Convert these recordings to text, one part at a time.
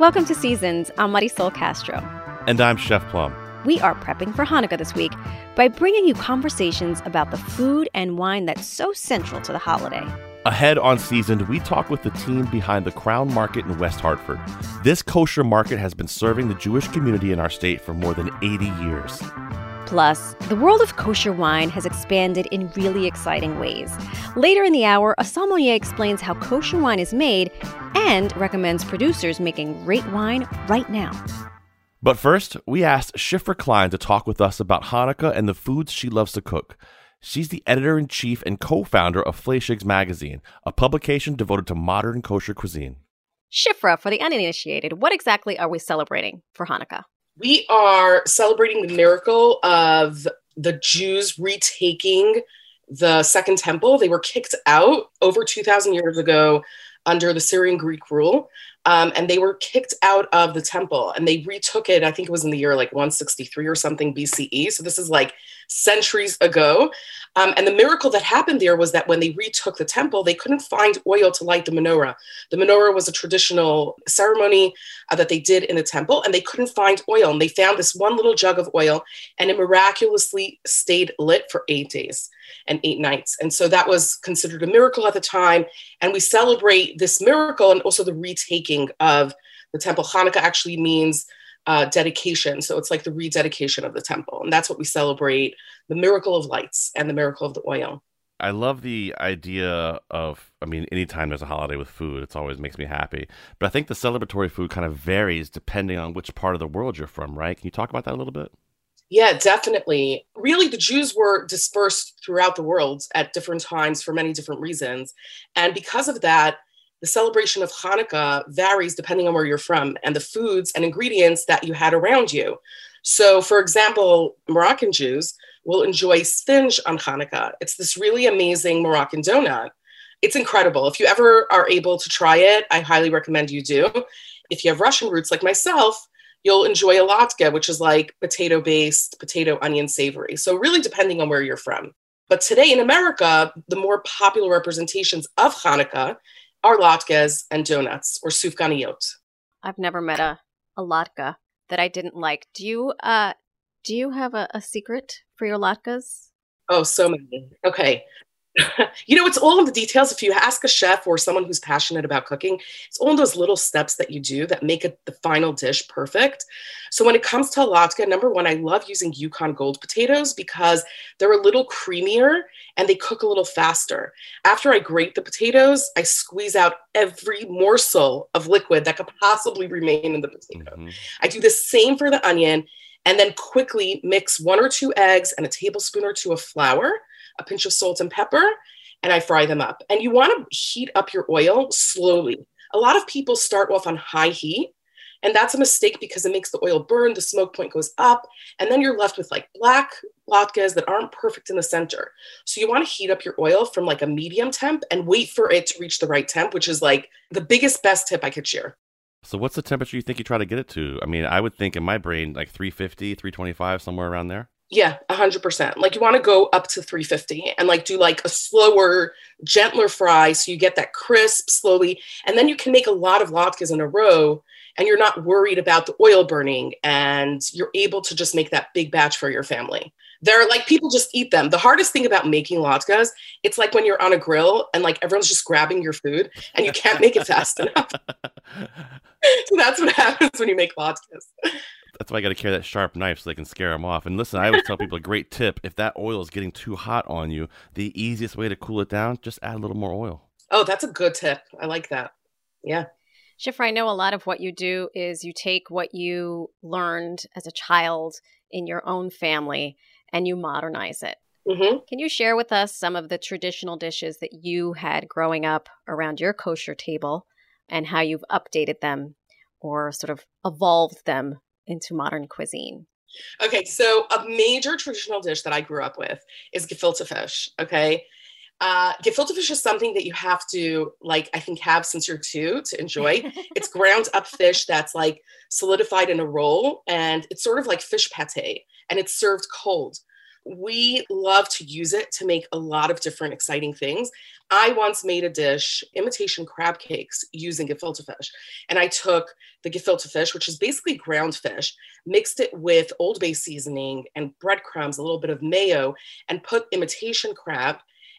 Welcome to Seasoned. I'm Marisol Castro. And I'm Chef Plum. We are prepping for Hanukkah this week by bringing you conversations about the food and wine that's so central to the holiday. Ahead on Seasoned, we talk with the team behind the Crown Market in West Hartford. This kosher market has been serving the Jewish community in our state for more than 80 years. Plus, the world of kosher wine has expanded in really exciting ways. Later in the hour, a sommelier explains how kosher wine is made and recommends producers making great wine right now. But first, we asked Shifra Klein to talk with us about Hanukkah and the foods she loves to cook. She's the editor in chief and co founder of Fleishigs Magazine, a publication devoted to modern kosher cuisine. Shifra, for the uninitiated, what exactly are we celebrating for Hanukkah? We are celebrating the miracle of the Jews retaking the Second Temple. They were kicked out over 2,000 years ago under the Syrian Greek rule. Um, and they were kicked out of the temple and they retook it. I think it was in the year like 163 or something BCE. So this is like centuries ago. Um, and the miracle that happened there was that when they retook the temple, they couldn't find oil to light the menorah. The menorah was a traditional ceremony uh, that they did in the temple, and they couldn't find oil. And they found this one little jug of oil, and it miraculously stayed lit for eight days and eight nights. And so that was considered a miracle at the time. And we celebrate this miracle and also the retaking of the temple. Hanukkah actually means uh, dedication. So it's like the rededication of the temple. And that's what we celebrate the miracle of lights and the miracle of the oil. I love the idea of, I mean, anytime there's a holiday with food, it always makes me happy. But I think the celebratory food kind of varies depending on which part of the world you're from, right? Can you talk about that a little bit? Yeah, definitely. Really, the Jews were dispersed throughout the world at different times for many different reasons. And because of that, the celebration of Hanukkah varies depending on where you're from and the foods and ingredients that you had around you. So, for example, Moroccan Jews will enjoy sfinge on Hanukkah. It's this really amazing Moroccan donut. It's incredible. If you ever are able to try it, I highly recommend you do. If you have Russian roots like myself, you'll enjoy a latke, which is like potato based, potato, onion, savory. So, really depending on where you're from. But today in America, the more popular representations of Hanukkah are latkes and donuts or sufganiyot. I've never met a, a latke that I didn't like. Do you uh do you have a, a secret for your latkes? Oh, so many. Okay. you know, it's all in the details. If you ask a chef or someone who's passionate about cooking, it's all those little steps that you do that make it the final dish perfect. So when it comes to latke, number one, I love using Yukon Gold potatoes because they're a little creamier and they cook a little faster. After I grate the potatoes, I squeeze out every morsel of liquid that could possibly remain in the potato. Mm-hmm. I do the same for the onion and then quickly mix one or two eggs and a tablespoon or two of flour a pinch of salt and pepper, and I fry them up. And you want to heat up your oil slowly. A lot of people start off on high heat, and that's a mistake because it makes the oil burn, the smoke point goes up, and then you're left with like black latkes that aren't perfect in the center. So you want to heat up your oil from like a medium temp and wait for it to reach the right temp, which is like the biggest, best tip I could share. So what's the temperature you think you try to get it to? I mean, I would think in my brain like 350, 325, somewhere around there. Yeah, 100%. Like you want to go up to 350 and like do like a slower, gentler fry so you get that crisp slowly. And then you can make a lot of latkes in a row and you're not worried about the oil burning and you're able to just make that big batch for your family. They're like people just eat them. The hardest thing about making latkes, it's like when you're on a grill and like everyone's just grabbing your food and you can't make it fast enough. so that's what happens when you make latkes that's why I got to carry that sharp knife so they can scare them off. And listen, I always tell people a great tip: if that oil is getting too hot on you, the easiest way to cool it down, just add a little more oil. Oh, that's a good tip. I like that. Yeah. Shifra, I know a lot of what you do is you take what you learned as a child in your own family and you modernize it. Mm-hmm. Can you share with us some of the traditional dishes that you had growing up around your kosher table and how you've updated them or sort of evolved them into modern cuisine? Okay, so a major traditional dish that I grew up with is gefilte fish. Okay, uh, gefilte fish is something that you have to like I think have since you're two to enjoy. it's ground up fish that's like solidified in a roll, and it's sort of like fish pate, and it's served cold. We love to use it to make a lot of different exciting things. I once made a dish, imitation crab cakes, using gefilte fish. And I took the gefilte fish, which is basically ground fish, mixed it with Old Bay seasoning and breadcrumbs, a little bit of mayo, and put imitation crab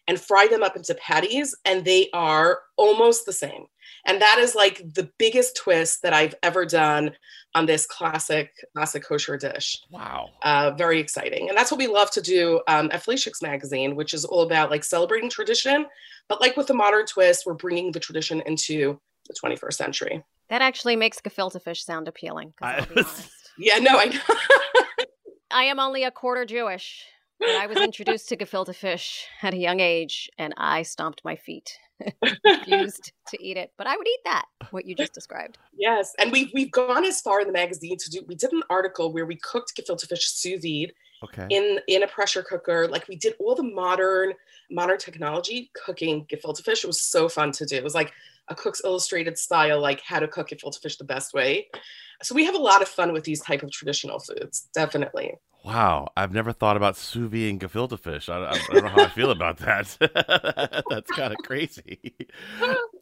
and fry them up into patties. And they are almost the same. And that is like the biggest twist that I've ever done on this classic, classic kosher dish. Wow. Uh, very exciting. And that's what we love to do um, at Fleishigs magazine, which is all about like celebrating tradition. But like with the modern twist, we're bringing the tradition into the 21st century. That actually makes gefilte fish sound appealing. I, yeah, no, I know. I am only a quarter Jewish. But I was introduced to gefilte fish at a young age, and I stomped my feet, refused to eat it. But I would eat that. What you just described. Yes, and we've we've gone as far in the magazine to do. We did an article where we cooked gefilte fish sous vide okay. in in a pressure cooker. Like we did all the modern modern technology cooking gefilte fish. It was so fun to do. It was like a Cook's Illustrated style, like how to cook gefilte fish the best way. So we have a lot of fun with these type of traditional foods, definitely. Wow, I've never thought about sous vide and gefilte fish. I, I, don't know how I feel about that. That's kind of crazy.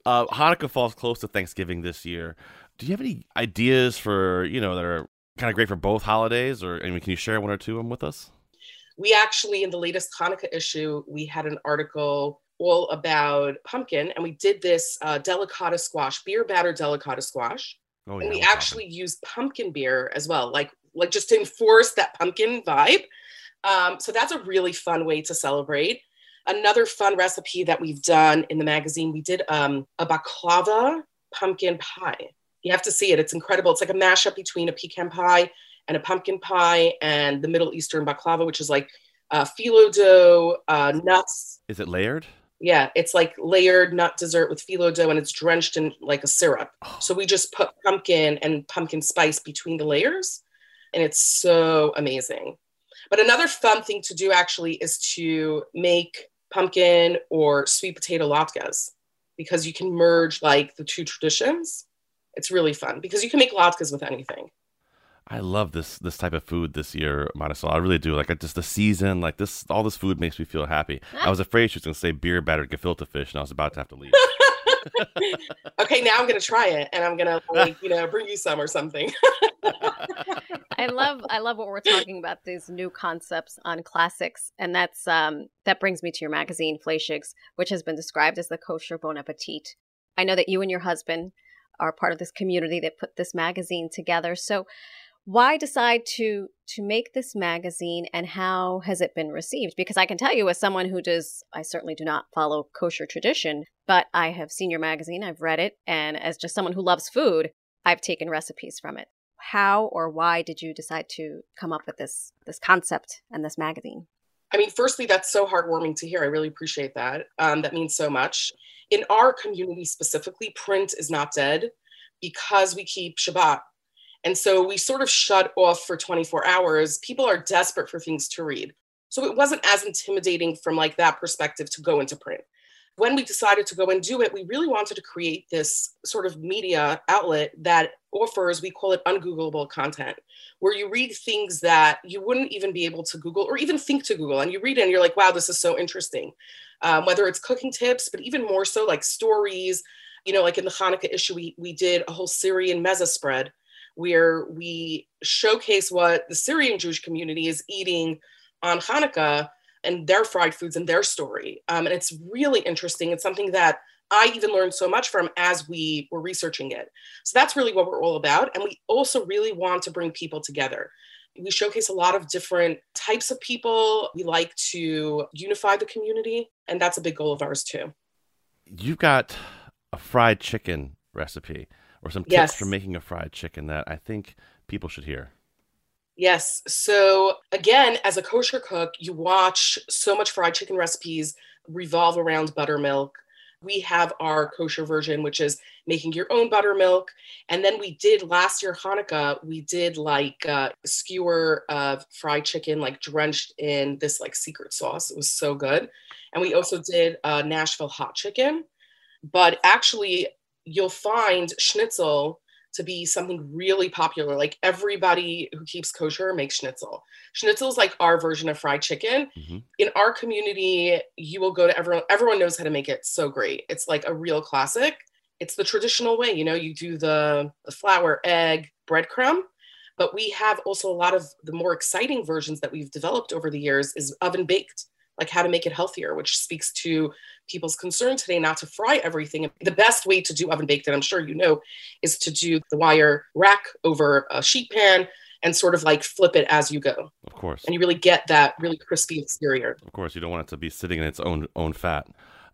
Uh, Hanukkah falls close to Thanksgiving this year. Do you have any ideas for you know that are kind of great for both holidays, or I mean, can you share one or two of them with us? We actually, in the latest Hanukkah issue, we had an article all about pumpkin, and we did this uh, delicata squash, beer batter delicata squash. Oh, yeah, and we actually used pumpkin beer as well, like like just to enforce that pumpkin vibe. Um, so that's a really fun way to celebrate. Another fun recipe that we've done in the magazine, we did um, a baklava pumpkin pie. You have to see it; it's incredible. It's like a mashup between a pecan pie and a pumpkin pie, and the Middle Eastern baklava, which is like uh, phyllo dough, uh, nuts. Is it layered? Yeah, it's like layered nut dessert with phyllo dough and it's drenched in like a syrup. Oh. So we just put pumpkin and pumpkin spice between the layers and it's so amazing. But another fun thing to do actually is to make pumpkin or sweet potato latkes because you can merge like the two traditions. It's really fun because you can make latkes with anything. I love this this type of food this year, Marisol. I really do. Like just the season, like this, all this food makes me feel happy. I was afraid she was going to say beer battered gefilte fish, and I was about to have to leave. okay, now I'm to try it, and I'm to like you know bring you some or something. I love I love what we're talking about these new concepts on classics, and that's um that brings me to your magazine Fleishigs, which has been described as the kosher bon appetit. I know that you and your husband are part of this community that put this magazine together. So why decide to to make this magazine and how has it been received? Because i can tell you as someone who does i certainly do not follow kosher tradition but i have seen your magazine i've read it and as just someone who loves food i've taken recipes from it. How or why did you decide to come up with this this concept and this magazine? I mean firstly that's so heartwarming to hear i really appreciate that um, that means so much. In our community specifically print is not dead because we keep shabbat and so we sort of shut off for 24 hours. People are desperate for things to read. So it wasn't as intimidating from like that perspective to go into print. When we decided to go and do it, we really wanted to create this sort of media outlet that offers, we call it ungoogleable content, where you read things that you wouldn't even be able to Google or even think to Google. And you read it and you're like, wow, this is so interesting. Um, whether it's cooking tips, but even more so like stories, you know, like in the Hanukkah issue, we, we did a whole Syrian meza spread where we showcase what the Syrian Jewish community is eating on Hanukkah and their fried foods and their story. Um, and it's really interesting. It's something that I even learned so much from as we were researching it. So that's really what we're all about. And we also really want to bring people together. We showcase a lot of different types of people. We like to unify the community, and that's a big goal of ours too. You've got a fried chicken recipe or some tips yes. for making a fried chicken that I think people should hear? Yes. So, again, as a kosher cook, you watch so much fried chicken recipes revolve around buttermilk. We have our kosher version, which is making your own buttermilk. And then we did last year, Hanukkah, we did like a skewer of fried chicken, like drenched in this like secret sauce. It was so good. And we also did uh, Nashville hot chicken. But actually, you'll find schnitzel to be something really popular. Like everybody who keeps kosher makes schnitzel. Schnitzel is like our version of fried chicken. Mm-hmm. In our community, you will go to everyone, everyone knows how to make it so great. It's like a real classic. It's the traditional way, you know, you do the, the flour, egg, breadcrumb. But we have also a lot of the more exciting versions that we've developed over the years is oven baked like how to make it healthier, which speaks to people's concern today not to fry everything. The best way to do oven baked, and I'm sure you know, is to do the wire rack over a sheet pan and sort of like flip it as you go. Of course. And you really get that really crispy exterior. Of course, you don't want it to be sitting in its own own fat.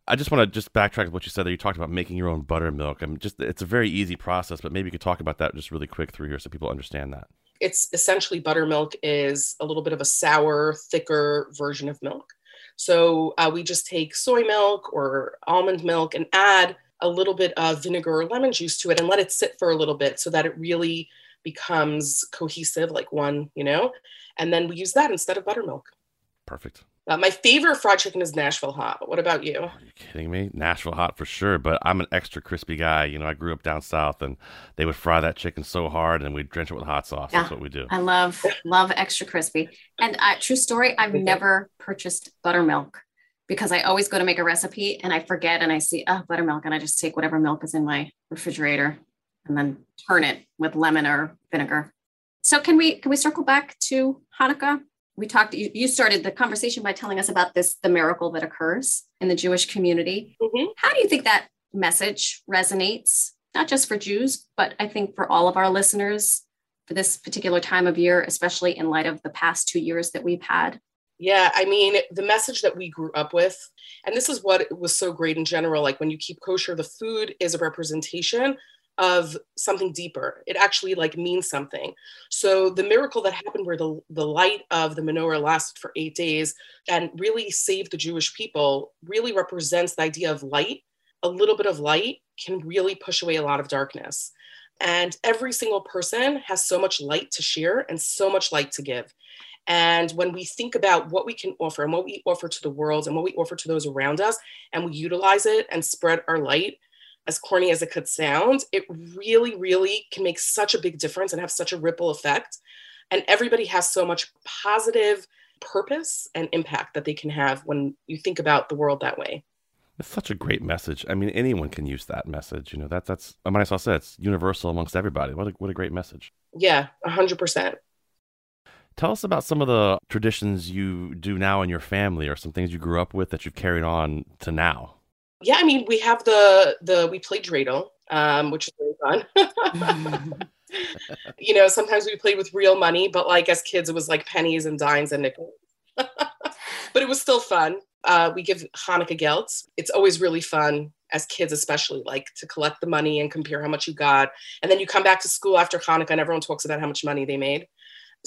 I just want to just backtrack what you said there. You talked about making your own buttermilk. I mean, just it's a very easy process, but maybe you could talk about that just really quick through here so people understand that. It's essentially buttermilk is a little bit of a sour, thicker version of milk. So uh, we just take soy milk or almond milk and add a little bit of vinegar or lemon juice to it and let it sit for a little bit so that it really becomes cohesive, like one, you know? And then we use that instead of buttermilk. Perfect. Uh, my favorite fried chicken is Nashville hot. What about you? Are you kidding me? Nashville hot for sure, but I'm an extra crispy guy. You know, I grew up down south and they would fry that chicken so hard and we'd drench it with hot sauce. Yeah, That's what we do. I love, love extra crispy. And uh, true story, I've never purchased buttermilk because I always go to make a recipe and I forget and I see, oh, buttermilk. And I just take whatever milk is in my refrigerator and then turn it with lemon or vinegar. So can we can we circle back to Hanukkah? We talked you, you, started the conversation by telling us about this the miracle that occurs in the jewish community mm-hmm. how do you think that message resonates not just for jews but i think for all of our listeners for this particular time of year especially in light of the past two years that we've had yeah i mean the message that we grew up with and this is what was so great in general like when you keep kosher the food is a representation of something deeper. It actually like means something. So the miracle that happened where the, the light of the menorah lasted for eight days and really saved the Jewish people really represents the idea of light. A little bit of light can really push away a lot of darkness. And every single person has so much light to share and so much light to give. And when we think about what we can offer and what we offer to the world and what we offer to those around us, and we utilize it and spread our light, as corny as it could sound, it really, really can make such a big difference and have such a ripple effect. And everybody has so much positive purpose and impact that they can have when you think about the world that way. It's such a great message. I mean, anyone can use that message. You know, that that's I mean, I saw said it's universal amongst everybody. What a what a great message. Yeah, hundred percent. Tell us about some of the traditions you do now in your family, or some things you grew up with that you've carried on to now yeah, I mean, we have the the we play dreidel, um, which is really fun. you know, sometimes we played with real money, but like as kids, it was like pennies and dimes and nickels. but it was still fun. Uh, we give Hanukkah gelds. It's always really fun as kids, especially like to collect the money and compare how much you got. And then you come back to school after Hanukkah and everyone talks about how much money they made.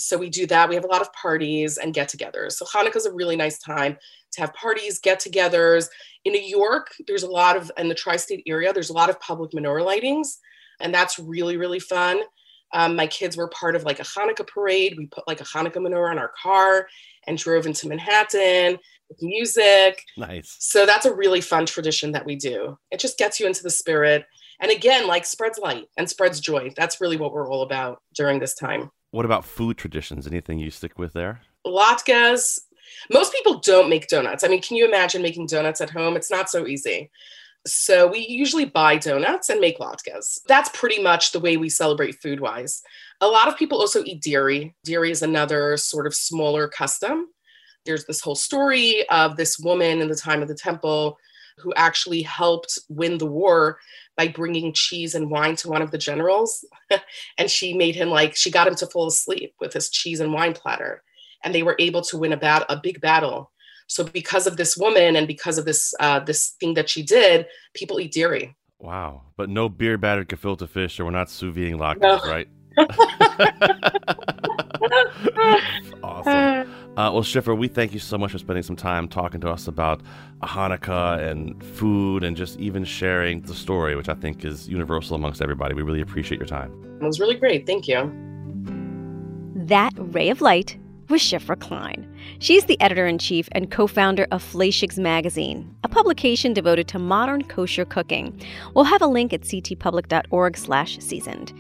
So we do that. We have a lot of parties and get togethers. So Hanukkah is a really nice time to have parties, get togethers. In New York, there's a lot of, in the tri state area, there's a lot of public menorah lightings. And that's really, really fun. Um, my kids were part of like a Hanukkah parade. We put like a Hanukkah menorah in our car and drove into Manhattan with music. Nice. So that's a really fun tradition that we do. It just gets you into the spirit. And again, like spreads light and spreads joy. That's really what we're all about during this time. What about food traditions? Anything you stick with there? Latkes. Most people don't make donuts. I mean, can you imagine making donuts at home? It's not so easy. So we usually buy donuts and make latkes. That's pretty much the way we celebrate food wise. A lot of people also eat dairy. Dairy is another sort of smaller custom. There's this whole story of this woman in the time of the temple who actually helped win the war by bringing cheese and wine to one of the generals. and she made him like, she got him to fall asleep with his cheese and wine platter. And they were able to win a, bat- a big battle. So because of this woman and because of this uh, this thing that she did, people eat dairy. Wow. But no beer battered gefilte fish or we're not sous vide latkes, no. right? awesome. Uh, well, Shifra, we thank you so much for spending some time talking to us about Hanukkah and food and just even sharing the story, which I think is universal amongst everybody. We really appreciate your time. It was really great. Thank you. That ray of light was Shifra Klein. She's the editor in chief and co founder of Fleishigs Magazine, a publication devoted to modern kosher cooking. We'll have a link at ctpublic.org slash seasoned.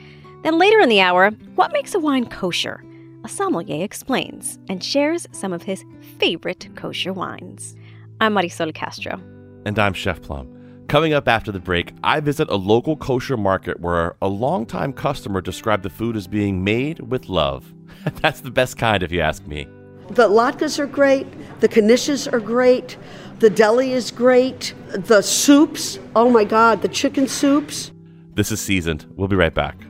Then later in the hour, what makes a wine kosher? A sommelier explains and shares some of his favorite kosher wines. I'm Marisol Castro. And I'm Chef Plum. Coming up after the break, I visit a local kosher market where a longtime customer described the food as being made with love. That's the best kind, if you ask me. The latkes are great, the knishes are great, the deli is great, the soups, oh my God, the chicken soups. This is Seasoned. We'll be right back.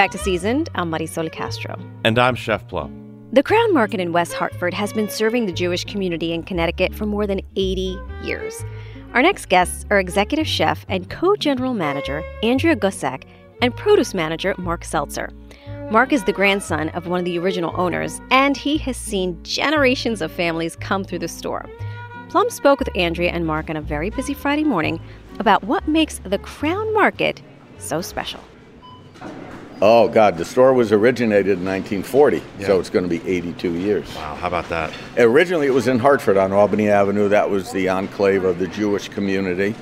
Back to Seasoned. I'm Marisol Castro. And I'm Chef Plum. The Crown Market in West Hartford has been serving the Jewish community in Connecticut for more than 80 years. Our next guests are executive chef and co general manager Andrea Gussak and produce manager Mark Seltzer. Mark is the grandson of one of the original owners, and he has seen generations of families come through the store. Plum spoke with Andrea and Mark on a very busy Friday morning about what makes the Crown Market so special. Oh God, the store was originated in 1940, yeah. so it's going to be 82 years. Wow, how about that? Originally, it was in Hartford on Albany Avenue. That was the enclave of the Jewish community.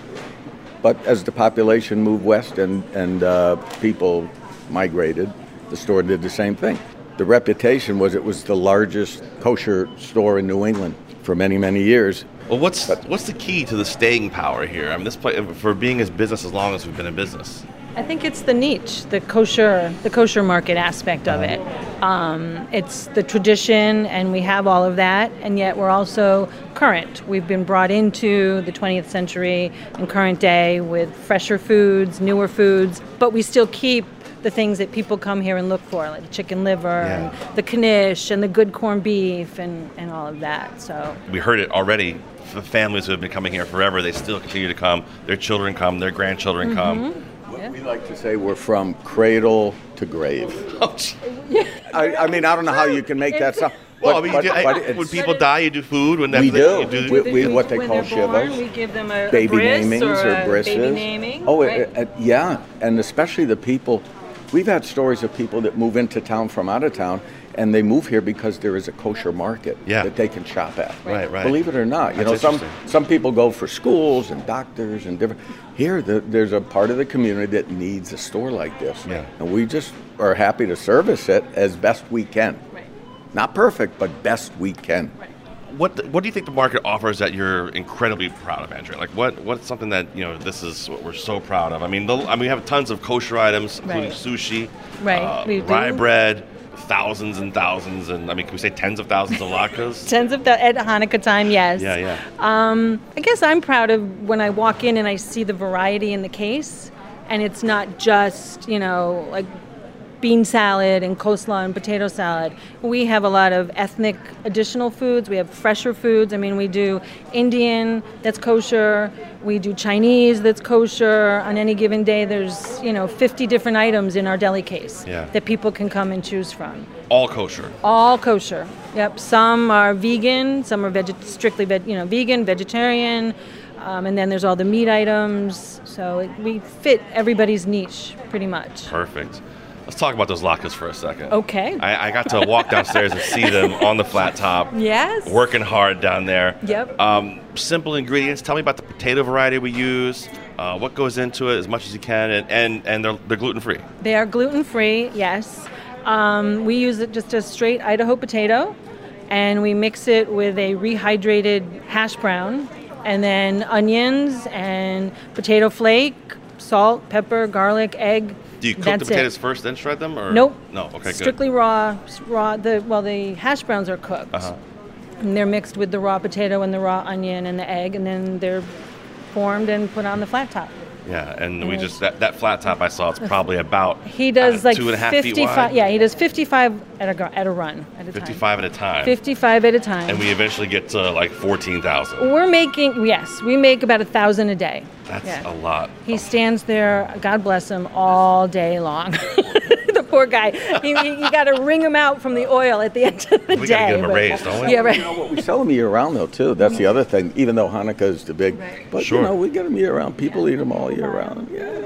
But as the population moved west and and uh, people migrated, the store did the same thing. The reputation was it was the largest kosher store in New England for many many years. Well, what's but, what's the key to the staying power here? I mean, this place, for being as business as long as we've been in business. I think it's the niche, the kosher, the kosher market aspect of it. Um, it's the tradition, and we have all of that, and yet we're also current. We've been brought into the 20th century and current day with fresher foods, newer foods, but we still keep the things that people come here and look for, like the chicken liver yeah. and the knish and the good corned beef and, and all of that. So we heard it already. The families who have been coming here forever, they still continue to come. Their children come. Their grandchildren mm-hmm. come yeah. We like to say we're from cradle to grave. Oh, I, I, mean, I don't know how you can make that sound. Well, but, I mean, but, do, when people die, you do food. When we do. do we, we, what they call shivas. We give them a baby a namings or, or brisses. Baby naming, oh, right? uh, uh, yeah, and especially the people. We've had stories of people that move into town from out of town and they move here because there is a kosher market yeah. that they can shop at. Right, right. Believe it or not, you That's know some some people go for schools and doctors and different. Here, the, there's a part of the community that needs a store like this, yeah. and we just are happy to service it as best we can. Right. Not perfect, but best we can. Right. What what do you think the market offers that you're incredibly proud of, Andrea? Like what what's something that you know this is what we're so proud of? I mean, the, I mean we have tons of kosher items, including right. sushi, right? Uh, rye bread thousands and thousands, and I mean, can we say tens of thousands of latkes? tens of th- at Hanukkah time, yes. Yeah, yeah. Um, I guess I'm proud of when I walk in and I see the variety in the case, and it's not just you know like bean salad and coleslaw and potato salad. We have a lot of ethnic additional foods. We have fresher foods. I mean, we do Indian that's kosher. We do Chinese that's kosher. On any given day, there's you know 50 different items in our deli case yeah. that people can come and choose from. All kosher. All kosher. Yep. Some are vegan. Some are veg- strictly veg- you know vegan, vegetarian. Um, and then there's all the meat items. So it, we fit everybody's niche pretty much. Perfect. Let's talk about those latkes for a second. Okay. I, I got to walk downstairs and see them on the flat top. Yes. Working hard down there. Yep. Um, simple ingredients. Tell me about the potato variety we use. Uh, what goes into it as much as you can, and and, and they're, they're gluten free. They are gluten free. Yes. Um, we use it just a straight Idaho potato, and we mix it with a rehydrated hash brown, and then onions and potato flake, salt, pepper, garlic, egg do you cook That's the potatoes it. first, then shred them, or nope? No. Okay. Good. Strictly good. raw. Raw. The well, the hash browns are cooked, uh-huh. and they're mixed with the raw potato and the raw onion and the egg, and then they're formed and put on the flat top. Yeah, and we just that, that flat top I saw. It's probably about he does uh, like two and a half 55, feet wide. Yeah, he does fifty-five at a at a run at a Fifty-five time. at a time. Fifty-five at a time. And we eventually get to like fourteen thousand. We're making yes, we make about a thousand a day. That's yeah. a lot. He stands there, God bless him, all day long. the poor guy. You, you got to wring him out from the oil at the end of the we day. gotta get him a raise, don't we? Yeah, right. You know what? We sell them year round though too. That's the other thing. Even though Hanukkah is the big, but Sure. you know we get them year round. People eat them all year round. Yeah.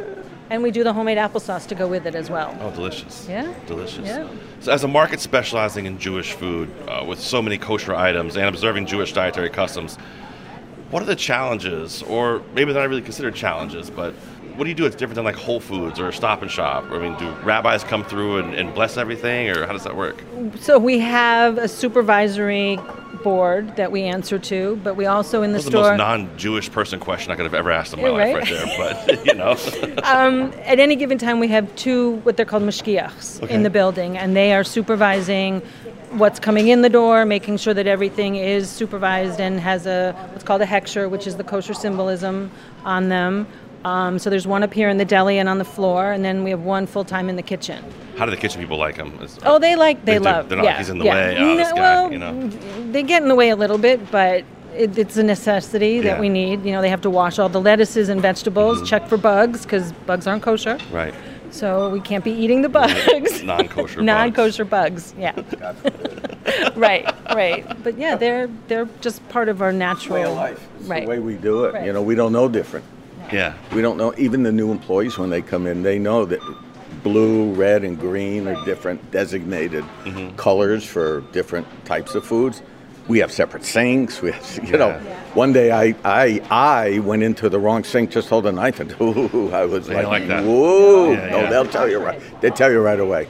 And we do the homemade applesauce to go with it as well. Oh, delicious. Yeah. Delicious. Yeah. So, as a market specializing in Jewish food, uh, with so many kosher items and observing Jewish dietary customs, what are the challenges, or maybe they're not really considered challenges, but what do you do that's different than like Whole Foods or Stop and Shop? I mean, do rabbis come through and, and bless everything, or how does that work? So we have a supervisory board that we answer to, but we also in the was the most store. non-Jewish person question I could have ever asked in my Yeah, life, right? right there. But you know, um, at any given time, we have two what they're called mashgiachs Okay. in the building, and they are supervising what's coming in the door, making sure that everything is supervised and has a what's called a hechsher, which is the kosher symbolism on them. Um, so there's one up here in the deli and on the floor, and then we have one full time in the kitchen. how do the kitchen people like him? Is- Oh, they like they, They do. love. They're not like, yeah, "He's in the yeah. way, oh, this No, guy," well, you know? they get in the way a little bit, but it, it's a necessity Yeah. that we need. You know, they have to wash all the lettuces and vegetables, Mm-hmm. check for bugs because bugs aren't kosher. right. So we can't be eating the bugs. Non-kosher bugs. Non-kosher bugs. Yeah. right. Right. But yeah, they're they're just part of our natural Way of life. It's Right. the way we do it. Right. You know, we don't know different. Yeah. We don't know. Even the new employees when they come in, they know that blue, red, and green are different designated Mm-hmm. colors for different types of foods. We have separate sinks. We have, you know, Yeah. one day I, I I went into the wrong sink, just hold a knife, and ooh, I was They like, like that. whoa! Yeah, no, yeah. they'll tell you right. They tell you right away.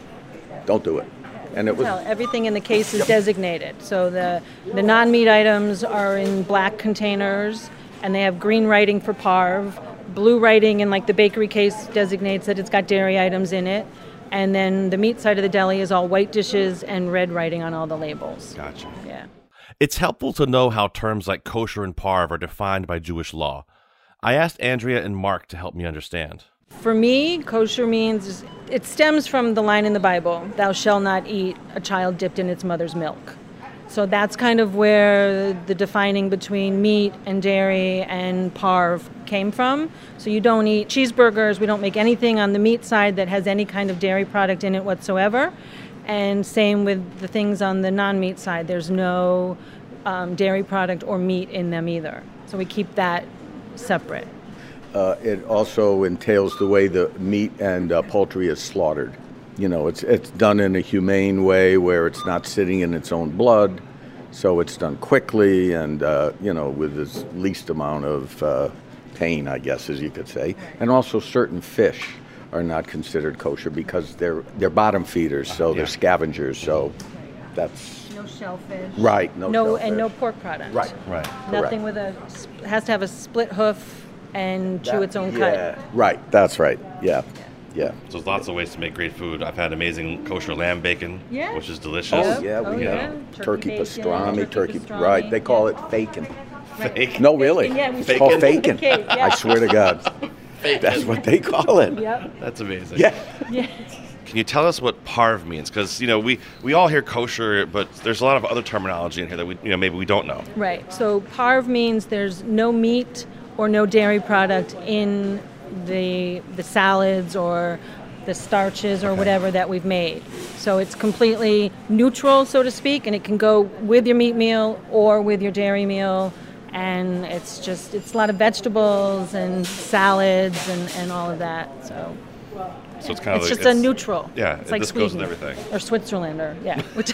Don't do it. And it was Well, everything in the case is designated. So the the non-meat items are in black containers, and they have green writing for parv. Blue writing in like the bakery case designates that it's got dairy items in it, and then the meat side of the deli is all white dishes and red writing on all the labels. Gotcha. Yeah. It's helpful to know how terms like kosher and parv are defined by Jewish law. I asked Andrea and Mark to help me understand. For me, kosher means it stems from the line in the Bible, "Thou shalt not eat a child dipped in its mother's milk." So that's kind of where the defining between meat and dairy and parv came from. So you don't eat cheeseburgers, we don't make anything on the meat side that has any kind of dairy product in it whatsoever. And same with the things on the non meat side, there's no um, dairy product or meat in them either. So we keep that separate. Uh, it also entails the way the meat and uh, poultry is slaughtered. You know, it's it's done in a humane way where it's not sitting in its own blood, so it's done quickly and uh, you know with as least amount of uh, pain, I guess, as you could say. And also, certain fish are not considered kosher because they're they're bottom feeders, so they're scavengers. So that's No shellfish. right. No, No, and no pork product. Right. Right. Nothing with a has to have a split hoof and chew its own yeah. cut. Right. That's right. Yeah. Yeah. So there's lots of ways to make great food. I've had amazing kosher lamb bacon, Yeah. which is oh, delicious. Oh, Yep. yeah, Oh, we yeah. Turkey turkey, bacon, pastrami, turkey turkey, pastrami, right? They call yeah. it faking. Fake. No, really. Yeah, we it's should called faking. cake, yeah. I swear to God, that's what they call it. Yep. That's amazing. Yeah. Yeah. Can you tell us what parv means? Because you know we we all hear kosher, but there's a lot of other terminology in here that we you know maybe we don't know. Right. So parv means there's no meat or no dairy product in the the salads or the starches or whatever that we've made. So it's completely neutral, so to speak, and it can go with your meat meal or with your dairy meal. And it's just it's a lot of vegetables and salads and, and all of that. So So it's kind of it's like, just a neutral. Yeah, it's it- like this Sweden goes with everything. or Switzerland or yeah. Which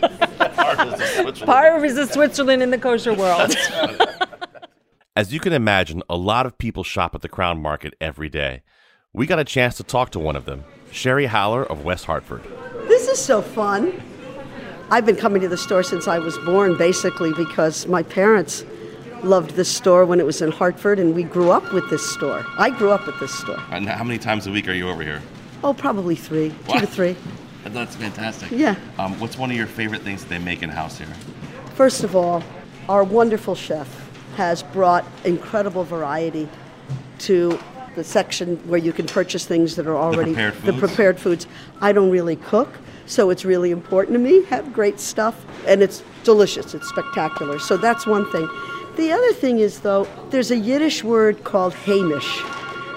Parv is a Switzerland. is a Switzerland in the kosher world. As you can imagine, a lot of people shop at the Crown Market every day. We got a chance to talk to one of them, Sherry Haller of West Hartford. This is so fun. I've been coming to the store since I was born, basically, because my parents loved this store when it was in Hartford, and we grew up with this store. I grew up at this store. And how many times a week are you over here? Oh, probably three, two to three. That's fantastic. Yeah. Um, what's one of your favorite things that they make in house here? First of all, our wonderful chef has brought incredible variety to the section where you can purchase things that are already prepared the prepared foods. I don't really cook, so it's really important to me have great stuff and it's delicious, it's spectacular. So that's one thing. The other thing is though, there's a Yiddish word called Hamish.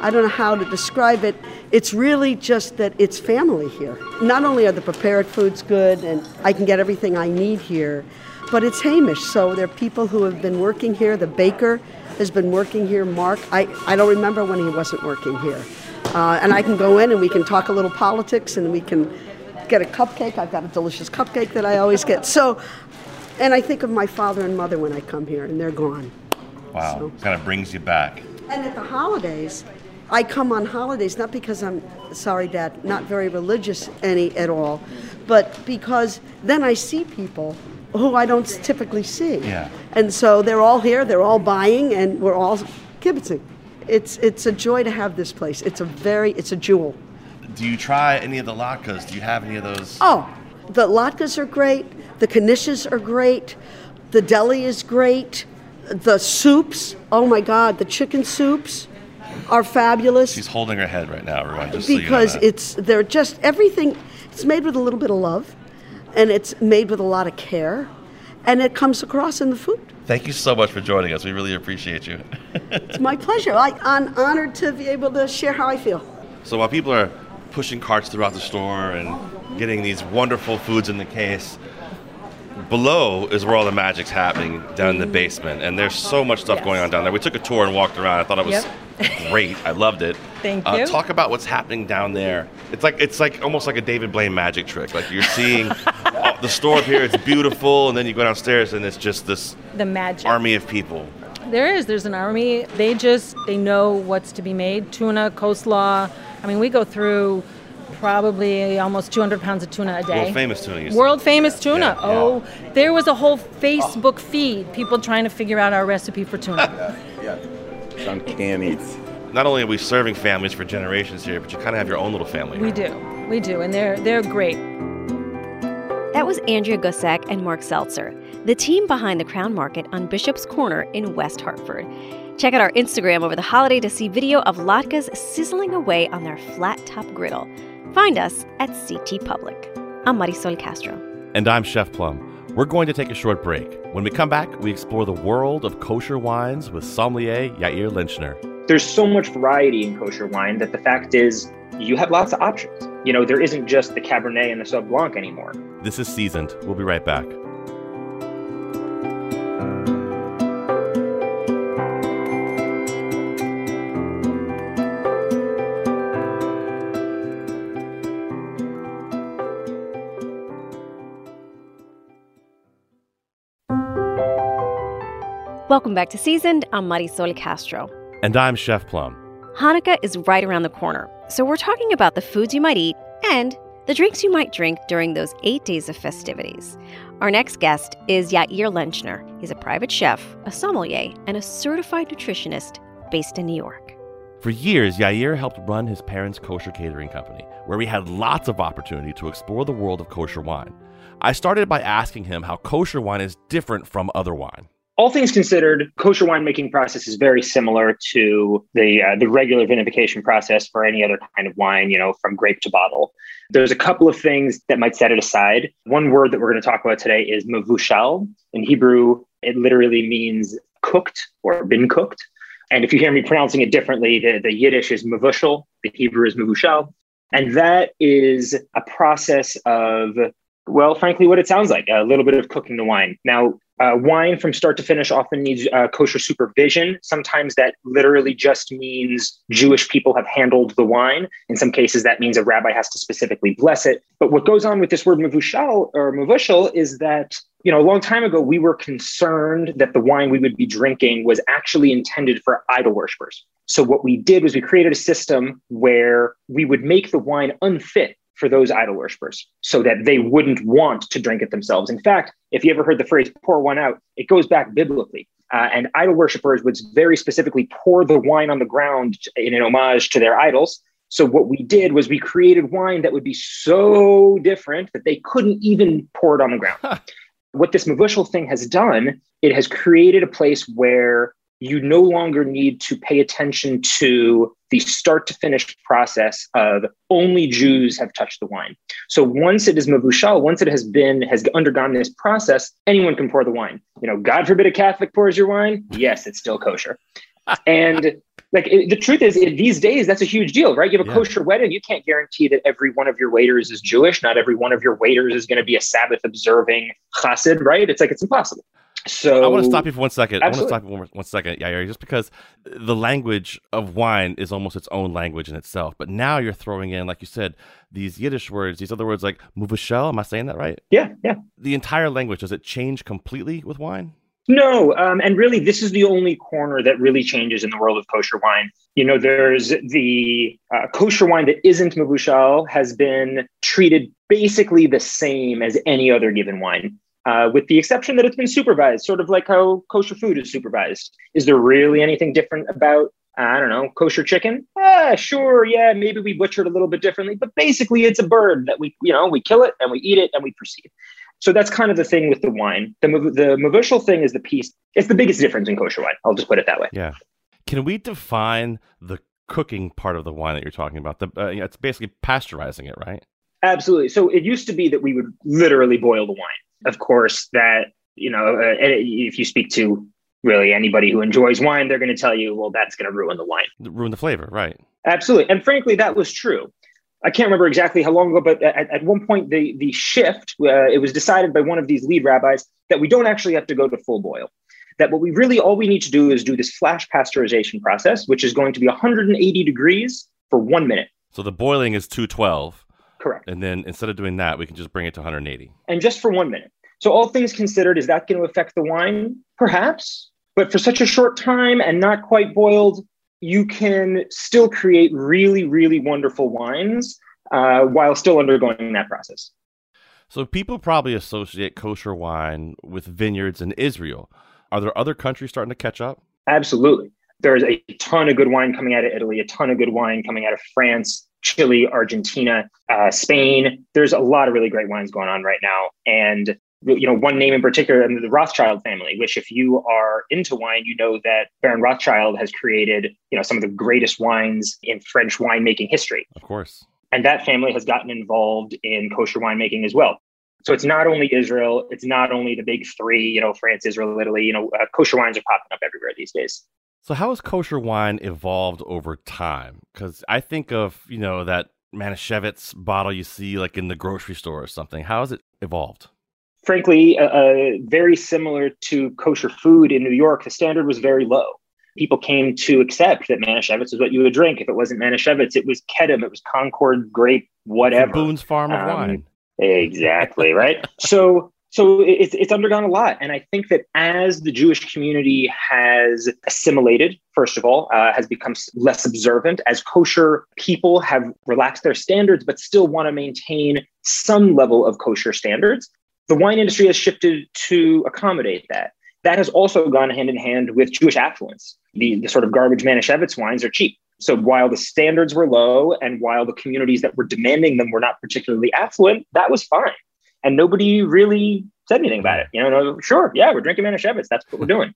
I don't know how to describe it. It's really just that it's family here. Not only are the prepared foods good and I can get everything I need here, but it's Hamish. So there are people who have been working here. The baker has been working here. Mark, I, I don't remember when he wasn't working here. Uh, and I can go in and we can talk a little politics and we can get a cupcake. I've got a delicious cupcake that I always get. So, and I think of my father and mother when I come here, and they're gone. Wow, so. kind of brings you back. And at the holidays, I come on holidays not because I'm sorry, Dad, not very religious any at all, but because then I see people who I don't typically see. Yeah. And so they're all here, they're all buying, and we're all kibitzing. It's it's a joy to have this place. It's a very it's a jewel. Do you try any of the latkes? Do you have any of those? Oh, the latkes are great. The knishes are great. The deli is great. The soups, oh my God, the chicken soups are fabulous. She's holding her head right now, everyone. because so you know it's they're just everything. It's made with a little bit of love, and it's made with a lot of care, and it comes across in the food. Thank you so much for joining us. We really appreciate you. it's my pleasure. I, I'm honored to be able to share how I feel. So while people are pushing carts throughout the store and getting these wonderful foods in the case, below is where all the magic's happening down in the basement. And there's so much stuff yes. going on down there. We took a tour and walked around. I thought it was yep. great. I loved it. Thank uh, you. talk about what's happening down there. It's like it's like almost like a david blaine magic trick. Like you're seeing the store up here. It's beautiful. And then you go downstairs and it's just this the magic. army of people. There is. There's an army. They just they know what's to be made. Tuna coleslaw. I mean we go through probably almost 200 pounds of tuna a day. World famous tuna. World famous tuna. Yeah, oh, yeah. there was a whole Facebook feed, people trying to figure out our recipe for tuna. yeah, it's uncanny. Not only are we serving families for generations here, but you kind of have your own little family. We do, we do, and they're they're great. That was Andrea Gussak and Mark Seltzer, the team behind the Crown Market on Bishop's Corner in West Hartford. Check out our Instagram over the holiday to see video of latkes sizzling away on their flat top griddle. Find us at CT Public. I'm Marisol Castro. And I'm Chef Plum. We're going to take a short break. When we come back, we explore the world of kosher wines with sommelier Yair Lenchner. There's so much variety in kosher wine that the fact is you have lots of options. You know, there isn't just the Cabernet and the Sauv Blanc anymore. This is Seasoned. We'll be right back. Welcome back to Seasoned. I'm Marisol Castro. And I'm Chef Plum. Hanukkah is right around the corner, so we're talking about the foods you might eat and the drinks you might drink during those eight days of festivities. Our next guest is Yair Lenchner. He's a private chef, a sommelier, and a certified nutritionist based in New York. For years, Yair helped run his parents' kosher catering company, where we had lots of opportunity to explore the world of kosher wine. I started by asking him how kosher wine is different from other wine all things considered, kosher winemaking process is very similar to the uh, the regular vinification process for any other kind of wine, you know, from grape to bottle. There's a couple of things that might set it aside. One word that we're going to talk about today is mavushal. In Hebrew, it literally means cooked or been cooked. And if you hear me pronouncing it differently, the, the Yiddish is mavushal, the Hebrew is mavushal. And that is a process of well, frankly, what it sounds like a little bit of cooking the wine. Now, uh, wine from start to finish often needs uh, kosher supervision. Sometimes that literally just means Jewish people have handled the wine. In some cases, that means a rabbi has to specifically bless it. But what goes on with this word mavushal or mavushal is that you know a long time ago we were concerned that the wine we would be drinking was actually intended for idol worshippers. So what we did was we created a system where we would make the wine unfit for those idol worshippers so that they wouldn't want to drink it themselves. In fact, if you ever heard the phrase pour one out, it goes back biblically. Uh, and idol worshippers would very specifically pour the wine on the ground in an homage to their idols. So what we did was we created wine that would be so different that they couldn't even pour it on the ground. What this Mavushal thing has done, it has created a place where you no longer need to pay attention to the start to finish process of only Jews have touched the wine. So once it is mavushal, once it has been has undergone this process, anyone can pour the wine. You know, God forbid a Catholic pours your wine. Yes, it's still kosher. and like it, the truth is, it, these days that's a huge deal, right? You have a yeah. kosher wedding, you can't guarantee that every one of your waiters is Jewish. Not every one of your waiters is going to be a Sabbath observing chassid, right? It's like it's impossible. So I want to stop you for one second. Absolutely. I want to stop you one, one second, yeah, just because the language of wine is almost its own language in itself. But now you're throwing in, like you said, these Yiddish words, these other words like muvashel. Am I saying that right? Yeah, yeah. The entire language does it change completely with wine? No, um, and really, this is the only corner that really changes in the world of kosher wine. You know, there's the uh, kosher wine that isn't mavushal has been treated basically the same as any other given wine uh, with the exception that it's been supervised, sort of like how kosher food is supervised. Is there really anything different about, I don't know, kosher chicken? Ah, sure, yeah, maybe we butchered a little bit differently, but basically it's a bird that we, you know, we kill it and we eat it and we proceed. So that's kind of the thing with the wine. The the mevushal thing is the piece. It's the biggest difference in kosher wine. I'll just put it that way. Yeah. Can we define the cooking part of the wine that you're talking about? The uh, it's basically pasteurizing it, right? Absolutely. So it used to be that we would literally boil the wine of course, that you know, uh, if you speak to really anybody who enjoys wine, they're going to tell you, well, that's going to ruin the wine, ruin the flavor, right? Absolutely, and frankly, that was true. I can't remember exactly how long ago, but at, at one point, the the shift uh, it was decided by one of these lead rabbis that we don't actually have to go to full boil. That what we really all we need to do is do this flash pasteurization process, which is going to be 180 degrees for one minute. So the boiling is 212. Correct. And then instead of doing that, we can just bring it to 180. And just for one minute. So, all things considered, is that going to affect the wine? Perhaps. But for such a short time and not quite boiled, you can still create really, really wonderful wines uh, while still undergoing that process. So, people probably associate kosher wine with vineyards in Israel. Are there other countries starting to catch up? Absolutely. There's a ton of good wine coming out of Italy, a ton of good wine coming out of France, Chile, Argentina, uh, Spain. There's a lot of really great wines going on right now. And you know one name in particular the rothschild family which if you are into wine you know that baron rothschild has created you know some of the greatest wines in french winemaking history of course and that family has gotten involved in kosher winemaking as well so it's not only israel it's not only the big three you know france israel italy you know uh, kosher wines are popping up everywhere these days so how has kosher wine evolved over time? Because I think of you know that Manischewitz bottle you see like in the grocery store or something. How has it evolved? Frankly, uh, uh, very similar to kosher food in New York, the standard was very low. People came to accept that Manischewitz is what you would drink. If it wasn't Manischewitz, it was Kedem, it was Concord grape, whatever. Boone's Farm of um, wine. Exactly right. so so it's, it's undergone a lot. And I think that as the Jewish community has assimilated, first of all, uh, has become less observant, as kosher people have relaxed their standards, but still want to maintain some level of kosher standards, the wine industry has shifted to accommodate that. That has also gone hand in hand with Jewish affluence. The, the sort of garbage Manischewitz wines are cheap. So while the standards were low and while the communities that were demanding them were not particularly affluent, that was fine and nobody really said anything about it. You know, sure, yeah, we're drinking Manischewitz. That's what we're doing.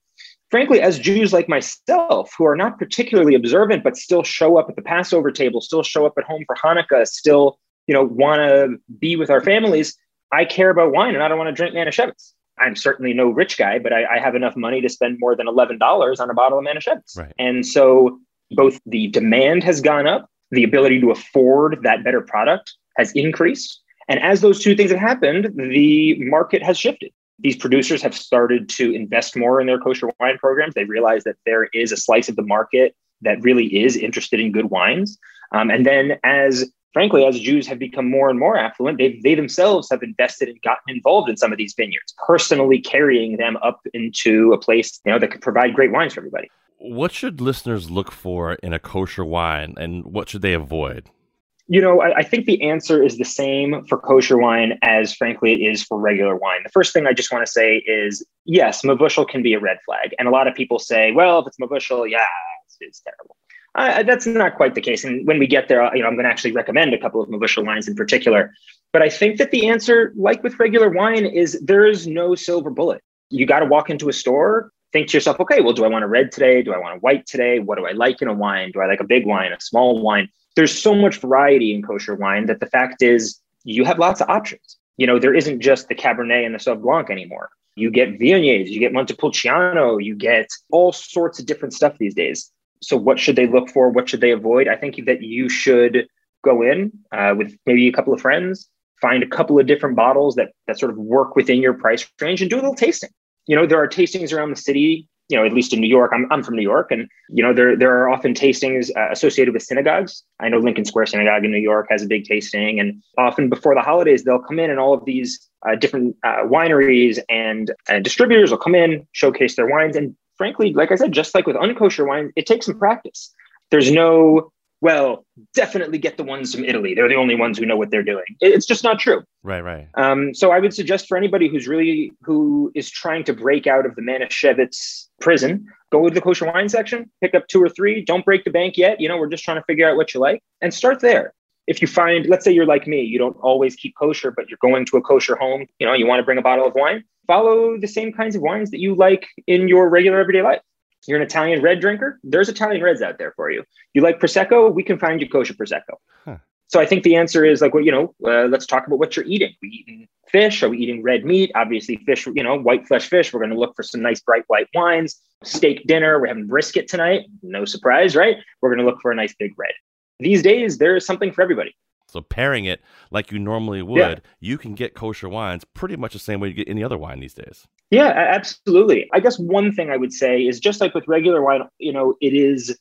Frankly, as Jews like myself, who are not particularly observant, but still show up at the Passover table, still show up at home for Hanukkah, still, you know, want to be with our families, I care about wine and I don't want to drink Manischewitz. I'm certainly no rich guy, but I, I have enough money to spend more than $11 on a bottle of Manischewitz. Right. And so both the demand has gone up, the ability to afford that better product has increased. And as those two things have happened, the market has shifted. These producers have started to invest more in their kosher wine programs. They realize that there is a slice of the market that really is interested in good wines. Um, and then, as frankly, as Jews have become more and more affluent, they, they themselves have invested and gotten involved in some of these vineyards, personally carrying them up into a place you know that could provide great wines for everybody. What should listeners look for in a kosher wine, and what should they avoid? You know, I, I, think the answer is the same for kosher wine as, frankly, it is for regular wine. The first thing I just want to say is yes, Mevushal can be a red flag. And a lot of people say, well, if it's Mevushal, yeah, it's, it's terrible. Uh, that's not quite the case. And when we get there, you know, I'm going to actually recommend a couple of Mevushal wines in particular. But I think that the answer, like with regular wine, is there is no silver bullet. You got to walk into a store, think to yourself, okay, well, do I want a red today? Do I want a white today? What do I like in a wine? Do I like a big wine, a small wine? There's so much variety in kosher wine that the fact is you have lots of options. You know, there isn't just the Cabernet and the Sauv Blanc anymore. you get Viogniers, you get Montepulciano, you get all sorts of different stuff these days. So, what should they look for? What should they avoid? I think that you should go in uh, with maybe a couple of friends, find a couple of different bottles that that sort of work within your price range, and do a little tasting. You know, there are tastings around the city you know, at least in New York, I'm, I'm from New York, and you know, there there are often tastings uh, associated with synagogues. I know Lincoln Square Synagogue in New York has a big tasting, and often before the holidays, they'll come in and all of these uh, different uh, wineries and distributors will come in, showcase their wines, and frankly, like I said, just like with unkosher wine, it takes some practice. There's no well, definitely get the ones from Italy. They're the only ones who know what they're doing. It's just not true. Right, right. Um, so I would suggest for anybody who's really who is trying to break out of the Manischewitz prison, go to the kosher wine section, pick up two or three. Don't break the bank yet. You know, we're just trying to figure out what you like and start there. If you find, let's say you're like me, you don't always keep kosher, but you're going to a kosher home, you know, you want to bring a bottle of wine, follow the same kinds of wines that you like in your regular everyday life. You're an Italian red drinker, there's Italian reds out there for you. You like Prosecco, we can find you kosher Prosecco. Huh. So I think the answer is like, well, you know, uh, let's talk about what you're eating. Are we eating fish? Are we eating red meat? Obviously, fish, you know, white flesh fish. We're going to look for some nice bright white wines. Steak dinner. We're having brisket tonight. No surprise, right? We're going to look for a nice big red. These days, there is something for everybody. So pairing it like you normally would, yeah. you can get kosher wines pretty much the same way you get any other wine these days. Yeah, absolutely. I guess one thing I would say is just like with regular wine, you know, it is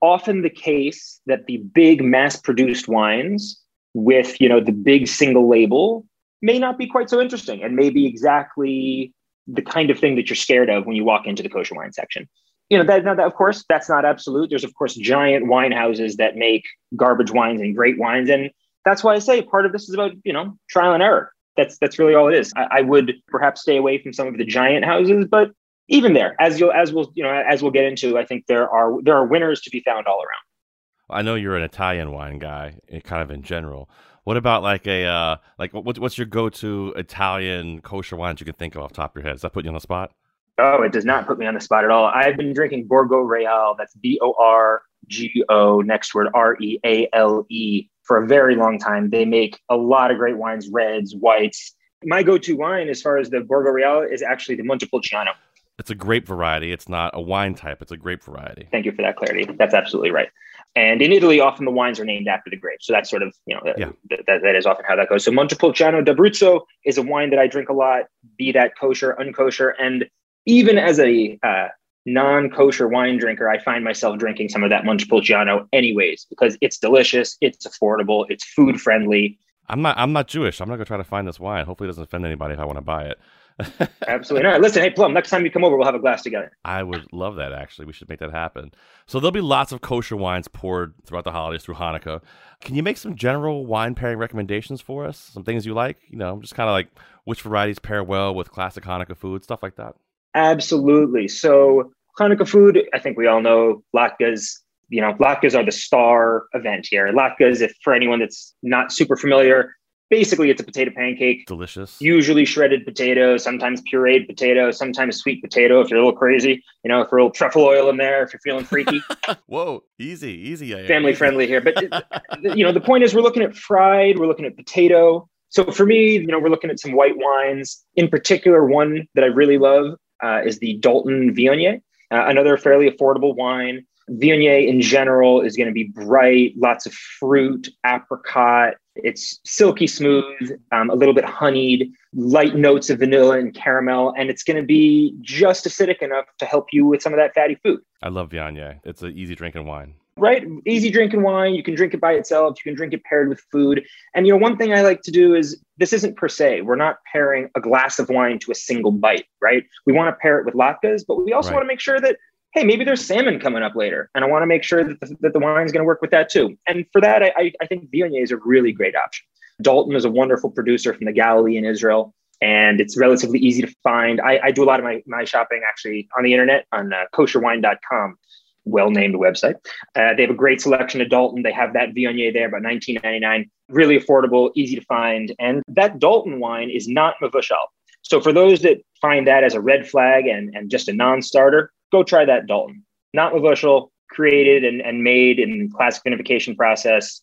often the case that the big mass produced wines with, you know, the big single label may not be quite so interesting and may be exactly the kind of thing that you're scared of when you walk into the kosher wine section. You know, that, now that of course, that's not absolute. There's of course giant wine houses that make garbage wines and great wines. And that's why I say part of this is about, you know, trial and error that's that's really all it is. I, I, would perhaps stay away from some of the giant houses, but even there, as you'll as we'll you know as we'll get into, I think there are there are winners to be found all around. I know you're an Italian wine guy, eh, kind of in general. What about like a uh, like what, what's your go-to Italian kosher wines you can think of off top of your head? Does that put you on the spot? Oh, it does not put me on the spot at all. I've been drinking Borgo Reale. That's B O R G O next word R E A L E for a very long time. They make a lot of great wines, reds, whites. My go-to wine, as far as the Borgo Reale, is actually the Montepulciano. It's a grape variety. It's not a wine type. It's a grape variety. Thank you for that clarity. That's absolutely right. And in Italy, often the wines are named after the grapes. So that's sort of, you know, yeah. th- that, that is often how that goes. So Montepulciano d'Abruzzo is a wine that I drink a lot, be that kosher, unkosher. And even as a uh, non-kosher wine drinker, I find myself drinking some of that Montepulciano anyways because it's delicious, it's affordable, it's food friendly. I'm not I'm not Jewish. I'm not gonna try to find this wine. Hopefully it doesn't offend anybody if I want to buy it. Absolutely not. Listen, hey Plum, next time you come over, we'll have a glass together. I would love that actually. We should make that happen. So there'll be lots of kosher wines poured throughout the holidays through Hanukkah. Can you make some general wine pairing recommendations for us? Some things you like? You know, just kind of like which varieties pair well with classic Hanukkah food, stuff like that. Absolutely. So Hanukkah food, I think we all know latkes. You know, latkes are the star event here. Latkes, if for anyone that's not super familiar, basically it's a potato pancake. Delicious. Usually shredded potato, sometimes pureed potato, sometimes sweet potato if you're a little crazy. You know, throw a little truffle oil in there, if you're feeling freaky. Whoa, easy, easy. Family easy. friendly here. But, you know, the point is we're looking at fried, we're looking at potato. So for me, you know, we're looking at some white wines. In particular, one that I really love uh, is the Dalton Viognier. Uh, another fairly affordable wine. Viognier in general is going to be bright, lots of fruit, apricot. It's silky smooth, um, a little bit honeyed, light notes of vanilla and caramel, and it's going to be just acidic enough to help you with some of that fatty food. I love Viognier. It's an easy drinking wine right? Easy drinking wine. You can drink it by itself. You can drink it paired with food. And you know, one thing I like to do is this isn't per se. We're not pairing a glass of wine to a single bite, right? We want to pair it with latkes, but we also right. want to make sure that hey, maybe there's salmon coming up later, and I want to make sure that the, that the wine's going to work with that too. And for that, I, I think Viognier is a really great option. Dalton is a wonderful producer from the Galilee in Israel and it's relatively easy to find. I, I, do a lot of my, my shopping actually on the internet on uh, kosherwine.com well named website. Uh, they have a great selection of Dalton. They have that Viognier there, about 19.99. Really affordable, easy to find, and that Dalton wine is not Mevushal. So for those that find that as a red flag and, and just a non-starter, go try that Dalton. Not Mevushal, created and, and made in classic vinification process.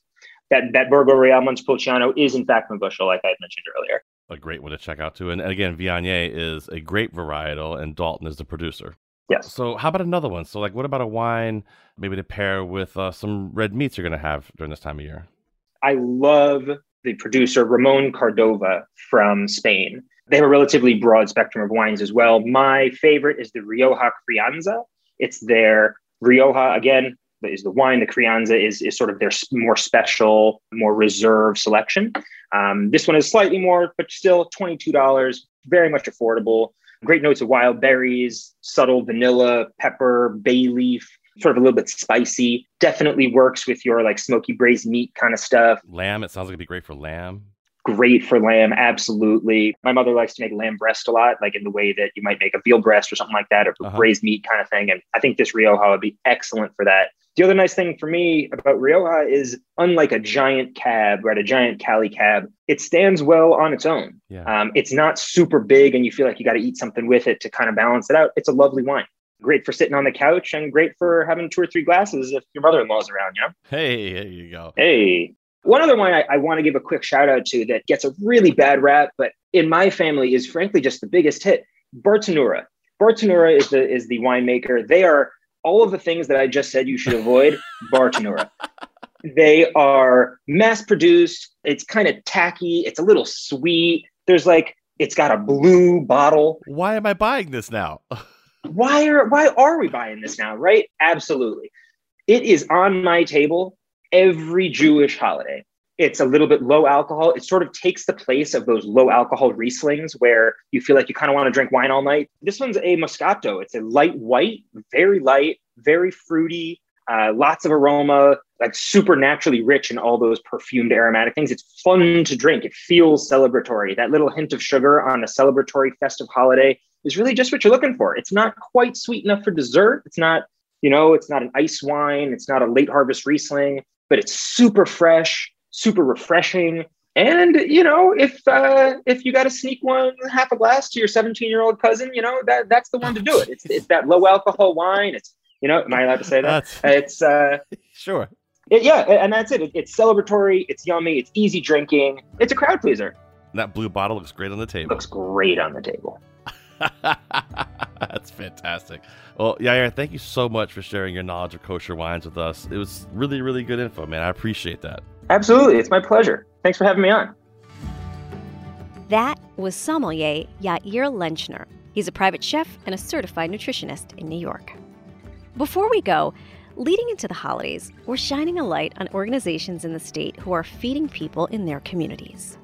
That that Borgo Reale Montepulciano is in fact Mevushal, like I mentioned earlier. a great one to check out too. And again, Viognier is a great varietal, and Dalton is the producer. Yes. So how about another one? So like, what about a wine maybe to pair with uh, some red meats you're going to have during this time of year? I love the producer Ramon Cardova from Spain. They have a relatively broad spectrum of wines as well. My favorite is the Rioja Crianza. It's their Rioja again is the wine. The Crianza is is sort of their more special, more reserve selection. Um, this one is slightly more, but still twenty two dollars. Very much affordable. Great notes of wild berries, subtle vanilla, pepper, bay leaf, sort of a little bit spicy. Definitely works with your like smoky braised meat kind of stuff. Lamb, it sounds like it'd be great for lamb. Great for lamb, absolutely. My mother likes to make lamb breast a lot, like in the way that you might make a veal breast or something like that, or uh-huh. braised meat kind of thing. And I think this Rioja would be excellent for that. The other nice thing for me about Rioja is unlike a giant cab, right? A giant Cali cab, it stands well on its own. Yeah. Um, it's not super big and you feel like you got to eat something with it to kind of balance it out. It's a lovely wine. Great for sitting on the couch and great for having two or three glasses if your mother in law's around, you know? Hey, there you go. Hey. One other wine I, I want to give a quick shout out to that gets a really bad rap, but in my family is frankly just the biggest hit Bartenura. Bartenura is the is the winemaker. They are all of the things that I just said you should avoid, Bartenura. They are mass produced. It's kind of tacky. It's a little sweet. There's like, it's got a blue bottle. Why am I buying this now? why are why are we buying this now? Right? Absolutely. It is on my table every Jewish holiday. It's a little bit low alcohol. It sort of takes the place of those low alcohol Rieslings where you feel like you kind of want to drink wine all night. This one's a Moscato. It's a light white, very light, very fruity, uh, lots of aroma, like super naturally rich in all those perfumed aromatic things. It's fun to drink. It feels celebratory. That little hint of sugar on a celebratory festive holiday is really just what you're looking for. It's not quite sweet enough for dessert. It's not, you know, it's not an ice wine. It's not a late harvest Riesling, but it's super fresh super refreshing. And you know, if uh, if you got to sneak one half a glass to your 17 year old cousin, you know that that's the one to do it. It's it's that low alcohol wine. It's you know, am I allowed to say that? it's uh, sure. It, yeah, and that's it. it. It's celebratory. It's yummy. It's easy drinking. It's a crowd pleaser. That blue bottle looks great on the table. Looks great on the table. That's fantastic. Well, Yair, thank you so much for sharing your knowledge of kosher wines with us. It was really, really good info, man. I appreciate that. Absolutely. It's my pleasure. Thanks for having me on. That was sommelier Yair Lenchner. He's a private chef and a certified nutritionist in New York. Before we go, leading into the holidays, we're shining a light on organizations in the state who are feeding people in their communities.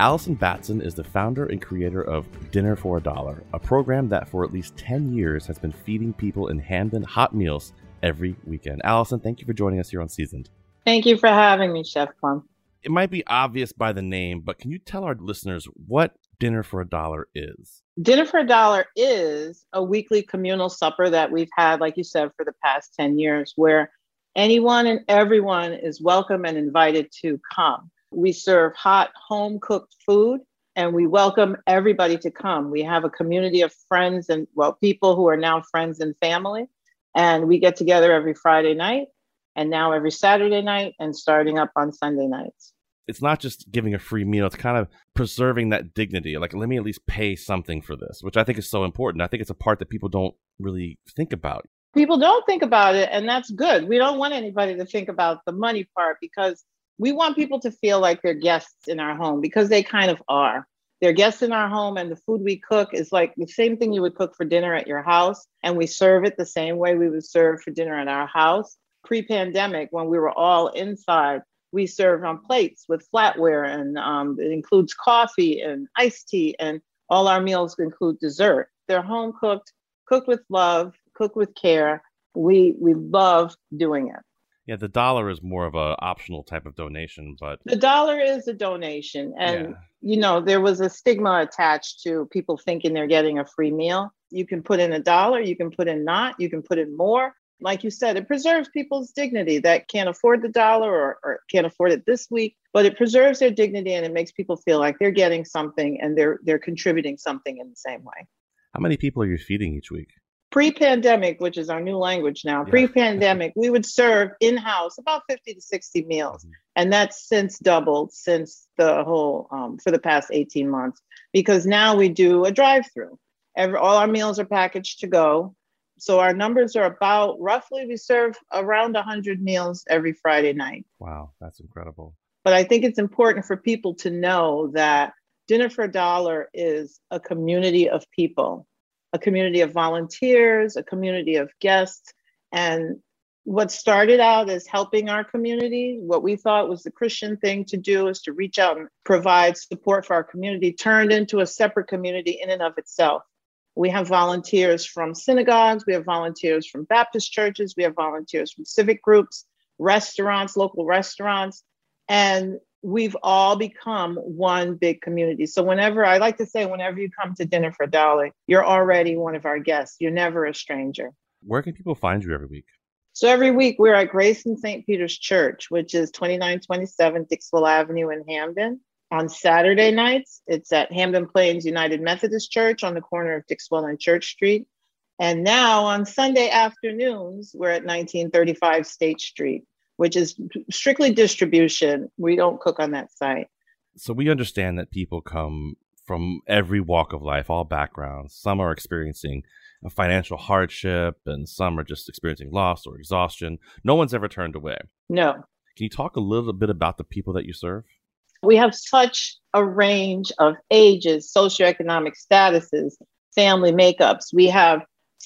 Allison Batson is the founder and creator of Dinner for a Dollar, a program that for at least 10 years has been feeding people in Hamden hot meals every weekend. Allison, thank you for joining us here on Seasoned. Thank you for having me, Chef Plum. It might be obvious by the name, but can you tell our listeners what Dinner for a Dollar is? Dinner for a Dollar is a weekly communal supper that we've had, like you said, for the past 10 years, where anyone and everyone is welcome and invited to come. We serve hot, home cooked food and we welcome everybody to come. We have a community of friends and, well, people who are now friends and family. And we get together every Friday night and now every Saturday night and starting up on Sunday nights. It's not just giving a free meal, it's kind of preserving that dignity. Like, let me at least pay something for this, which I think is so important. I think it's a part that people don't really think about. People don't think about it, and that's good. We don't want anybody to think about the money part because we want people to feel like they're guests in our home because they kind of are. They're guests in our home, and the food we cook is like the same thing you would cook for dinner at your house, and we serve it the same way we would serve for dinner at our house pre pandemic, when we were all inside, we served on plates with flatware, and um, it includes coffee and iced tea, and all our meals include dessert. They're home cooked, cooked with love, cooked with care. We we love doing it. Yeah, the dollar is more of a optional type of donation, but the dollar is a donation, and yeah. you know there was a stigma attached to people thinking they're getting a free meal. You can put in a dollar, you can put in not, you can put in more like you said, it preserves people's dignity that can't afford the dollar or, or, can't afford it this week, but it preserves their dignity and it makes people feel like they're getting something and they're they're contributing something in the same way. How many people are you feeding each week? Pre-pandemic, which is our new language now, yeah. pre-pandemic, we would serve in-house about 50 to 60 meals. Mm-hmm. And that's since doubled since the whole um, for the past 18 months because now we do a drive-through. Every, all our meals are packaged to go. So our numbers are about roughly we serve around 100 meals every Friday night. Wow, that's incredible. But I think it's important for people to know that Dinner for a Dollar is a community of people, a community of volunteers, a community of guests. And what started out as helping our community, what we thought was the Christian thing to do is to reach out and provide support for our community, turned into a separate community in and of itself. We have volunteers from synagogues, we have volunteers from Baptist churches, we have volunteers from civic groups, restaurants, local restaurants, and we've all become one big community. So whenever I like to say, whenever you come to dinner for a dollar, you're already one of our guests. You're never a stranger. Where can people find you every week? So every week we're at Grace and St. Peter's Church, which is 2927 Dixwell Avenue in Hamden. On Saturday nights, it's at Hamden Plains United Methodist Church on the corner of Dixwell and Church Street. And now on Sunday afternoons, we're at 1935 State Street, which is strictly distribution. We don't cook on that site. So we understand that people come from every walk of life, all backgrounds. Some are experiencing a financial hardship, and some are just experiencing loss or exhaustion. No one's ever turned away. No. Can you talk a little bit about the people that you serve? We have such a range of ages, socioeconomic statuses, family makeups. We have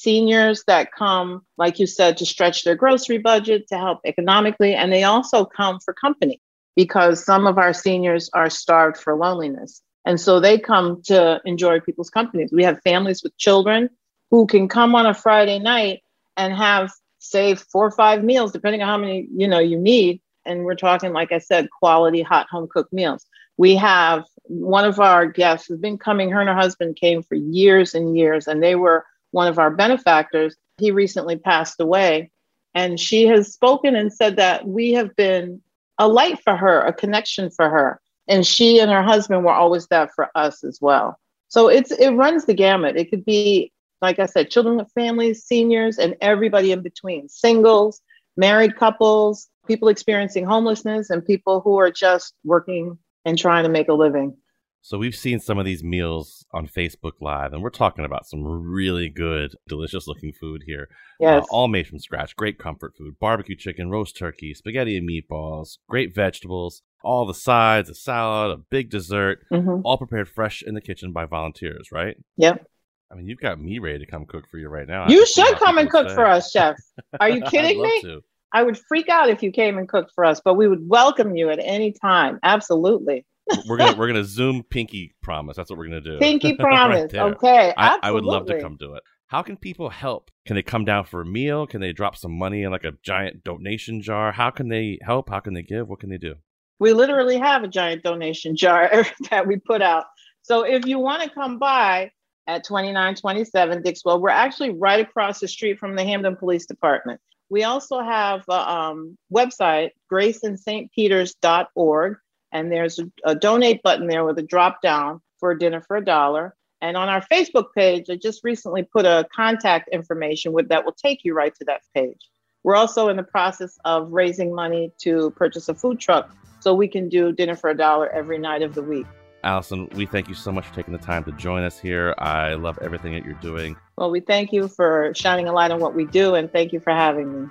seniors that come, like you said, to stretch their grocery budget to help economically, and they also come for company because some of our seniors are starved for loneliness. And so they come to enjoy people's companies. We have families with children who can come on a Friday night and have, say, four or five meals, depending on how many you know you need, and we're talking, like I said, quality hot home cooked meals. We have one of our guests who's been coming, her and her husband came for years and years, and they were one of our benefactors. He recently passed away. And she has spoken and said that we have been a light for her, a connection for her. And she and her husband were always that for us as well. So it's it runs the gamut. It could be, like I said, children with families, seniors, and everybody in between, singles, married couples, people experiencing homelessness and people who are just working and trying to make a living. So we've seen some of these meals on Facebook Live, and we're talking about some really good, delicious looking food here. Yes. Uh, all made from scratch. Great comfort food. Barbecue chicken, roast turkey, spaghetti and meatballs, great vegetables, all the sides, a salad, a big dessert, mm-hmm. all prepared fresh in the kitchen by volunteers, right? Yep. I mean, you've got me ready to come cook for you right now. You should come and cook say. for us, chef. Are you kidding me? To. I would freak out if you came and cooked for us, but we would welcome you at any time. Absolutely. We're gonna we're gonna zoom pinky promise. That's what we're gonna do. Pinky promise. right okay. I, I, would love to come do it. How can people help? Can they come down for a meal? Can they drop some money in like a giant donation jar? How can they help? How can they give? What can they do? We literally have a giant donation jar that we put out. So if you want to come by at 2927 Dixwell, we're actually right across the street from the Hamden Police Department. We also have a um, website, graceandstpeters.org, and there's a, a donate button there with a drop down for a dinner for a dollar. And on our Facebook page, I just recently put a contact information with that will take you right to that page. We're also in the process of raising money to purchase a food truck so we can do dinner for a dollar every night of the week. Allison, we thank you so much for taking the time to join us here. I love everything that you're doing. Well, we thank you for shining a light on what we do, and thank you for having me.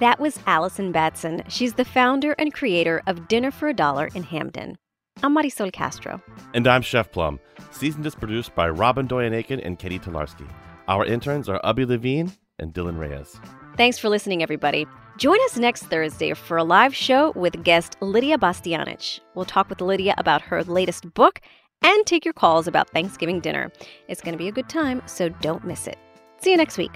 That was Allison Batson. She's the founder and creator of Dinner for a Dollar in Hamden. I'm Marisol Castro. And I'm Chef Plum. Seasoned is produced by Robyn Doyon-Aitken and Catie Talarski. Our interns are Abē Levine and Dylan Reyes. Thanks for listening, everybody. Join us next Thursday for a live show with guest Lydia Bastianich. We'll talk with Lydia about her latest book and take your calls about Thanksgiving dinner. It's going to be a good time, so don't miss it. See you next week.